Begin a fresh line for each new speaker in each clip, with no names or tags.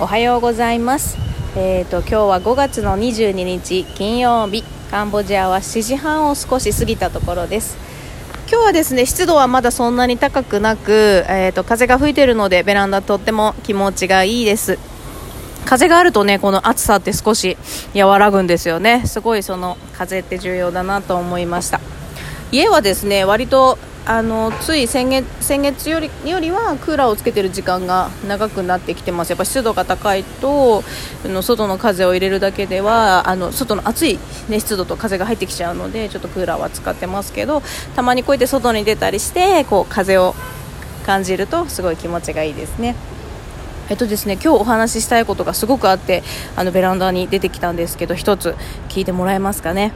おはようございます。えーと今日は5月の22日金曜日カンボジアは7時半を少し過ぎたところです。今日はですね湿度はまだそんなに高くなく、えーと風が吹いてるのでベランダとっても気持ちがいいです。風があるとねこの暑さって少し和らぐんですよね。すごいその風って重要だなと思いました。家はですね割とあのつい先月先月よりよりはクーラーをつけてる時間が長くなってきてますやっぱ湿度が高いとの外の風を入れるだけではあの外の暑い、ね、湿度と風が入ってきちゃうのでちょっとクーラーは使ってますけどたまにこうやって外に出たりしてこう風を感じるとすごい気持ちがいいですね。えっとですね、今日お話ししたいことがすごくあってあのベランダに出てきたんですけど一つ聞いてもらえますかね。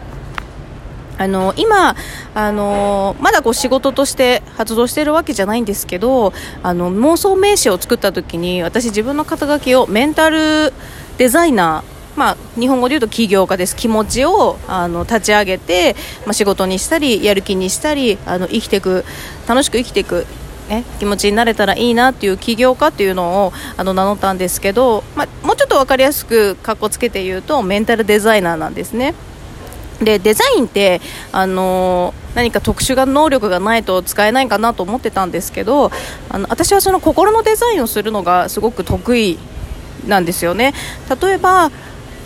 あの今あの、まだこう仕事として発動しているわけじゃないんですけどあの妄想名詞を作った時に私、自分の肩書きをメンタルデザイナーまあ、日本語で言うと起業家です気持ちをあの立ち上げて、まあ、仕事にしたりやる気にしたりあの生きていく楽しく生きていくね、気持ちになれたらいいなっていう起業家っていうのをあの名乗ったんですけど、まあ、もうちょっと分かりやすくかっこつけて言うとメンタルデザイナーなんですね。でデザインってあの何か特殊な能力がないと使えないかなと思ってたんですけどあの私はその心のデザインをするのがすごく得意なんですよね。例えば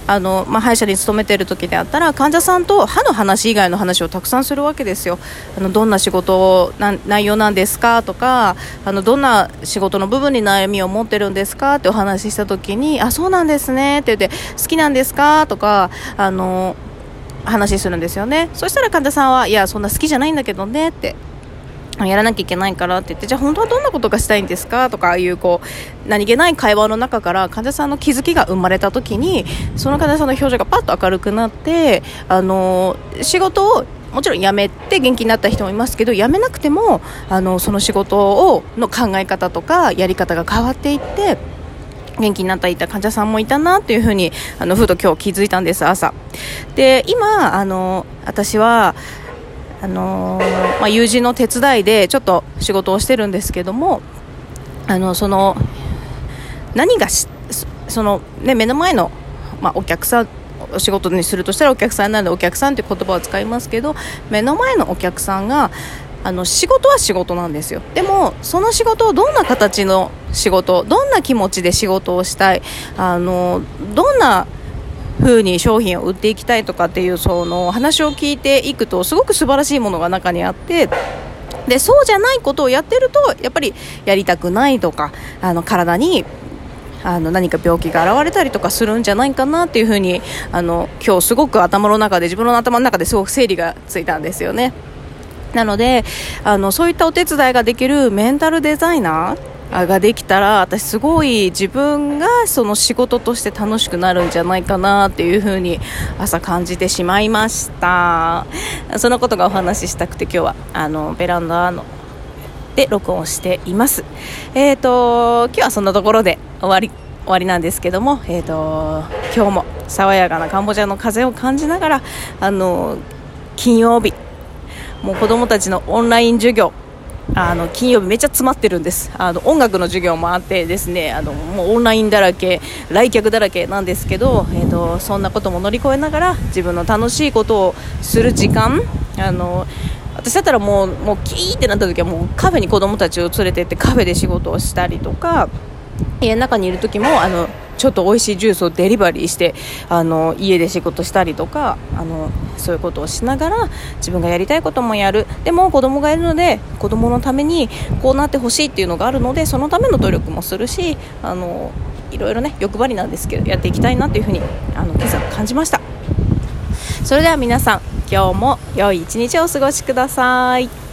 あの、まあ、歯医者に勤めている時であったら患者さんと歯の話以外の話をたくさんするわけですよ。あのどんな仕事な内容なんですかとかあのどんな仕事の部分に悩みを持ってるんですかってお話しした時にあそうなんですねって言って好きなんですか？とかあの話するんですよね。そしたら患者さんはいやそんな好きじゃないんだけどねってやらなきゃいけないからって言ってじゃあ本当はどんなことがしたいんですか？とかいうこう何気ない会話の中から患者さんの気づきが生まれた時にその患者さんの表情がパッと明るくなってあの仕事をもちろん辞めて元気になった人もいますけど辞めなくてもあのその仕事をの考え方とかやり方が変わっていって元気になったいた患者さんもいたなっていうふうにあのふと今日気づいたんです朝。で今あの私はあのまあ、友人の手伝いでちょっと仕事をしてるんですけどもあのその何がその、ね、目の前の、まあ、お客さんお仕事にするとしたらお客さんなのでお客さんという言葉を使いますけど目の前のお客さんがあの仕事は仕事なんですよでもその仕事をどんな形の仕事どんな気持ちで仕事をしたいあのどんな風に商品を売っていきたいとかっていうその話を聞いていくとすごく素晴らしいものが中にあってでそうじゃないことをやってるとやっぱりやりたくないとかあの体にあの何か病気が現れたりとかするんじゃないかなっていうふうにあの今日すごく頭の中で自分の頭の中ですごく整理がついたんですよね。なのであのそういったお手伝いができるメンタルデザイナーができたら私すごい自分がその仕事として楽しくなるんじゃないかなっていう風に朝感じてしまいました。そのことがお話ししたくて今日はあのベランダので録音しています。えっ、ー、と今日はそんなところで終わり終わりなんですけども、えーと今日も爽やかなカンボジアの風を感じながらあの金曜日もう子供たちのオンライン授業あの金曜日めっちゃ詰まってるんです。あの音楽の授業もあってですねあのもうオンラインだらけ来客だらけなんですけど、えーと、そんなことも乗り越えながら自分の楽しいことをする時間あの私だったらもうもうキーってなった時はもうカフェに子供たちを連れてってカフェで仕事をしたりとか家の中にいる時もあのちょっと美味しいジュースをデリバリーしてあの家で仕事したりとかあのそういうことをしながら自分がやりたいこともやる。でも子供がいるので子供のためにこうなってほしいっていうのがあるのでそのための努力もするしあのいろいろね欲張りなんですけどやっていきたいなというふうにあの今朝感じました。それでは皆さん今日も良い一日をお過ごしください。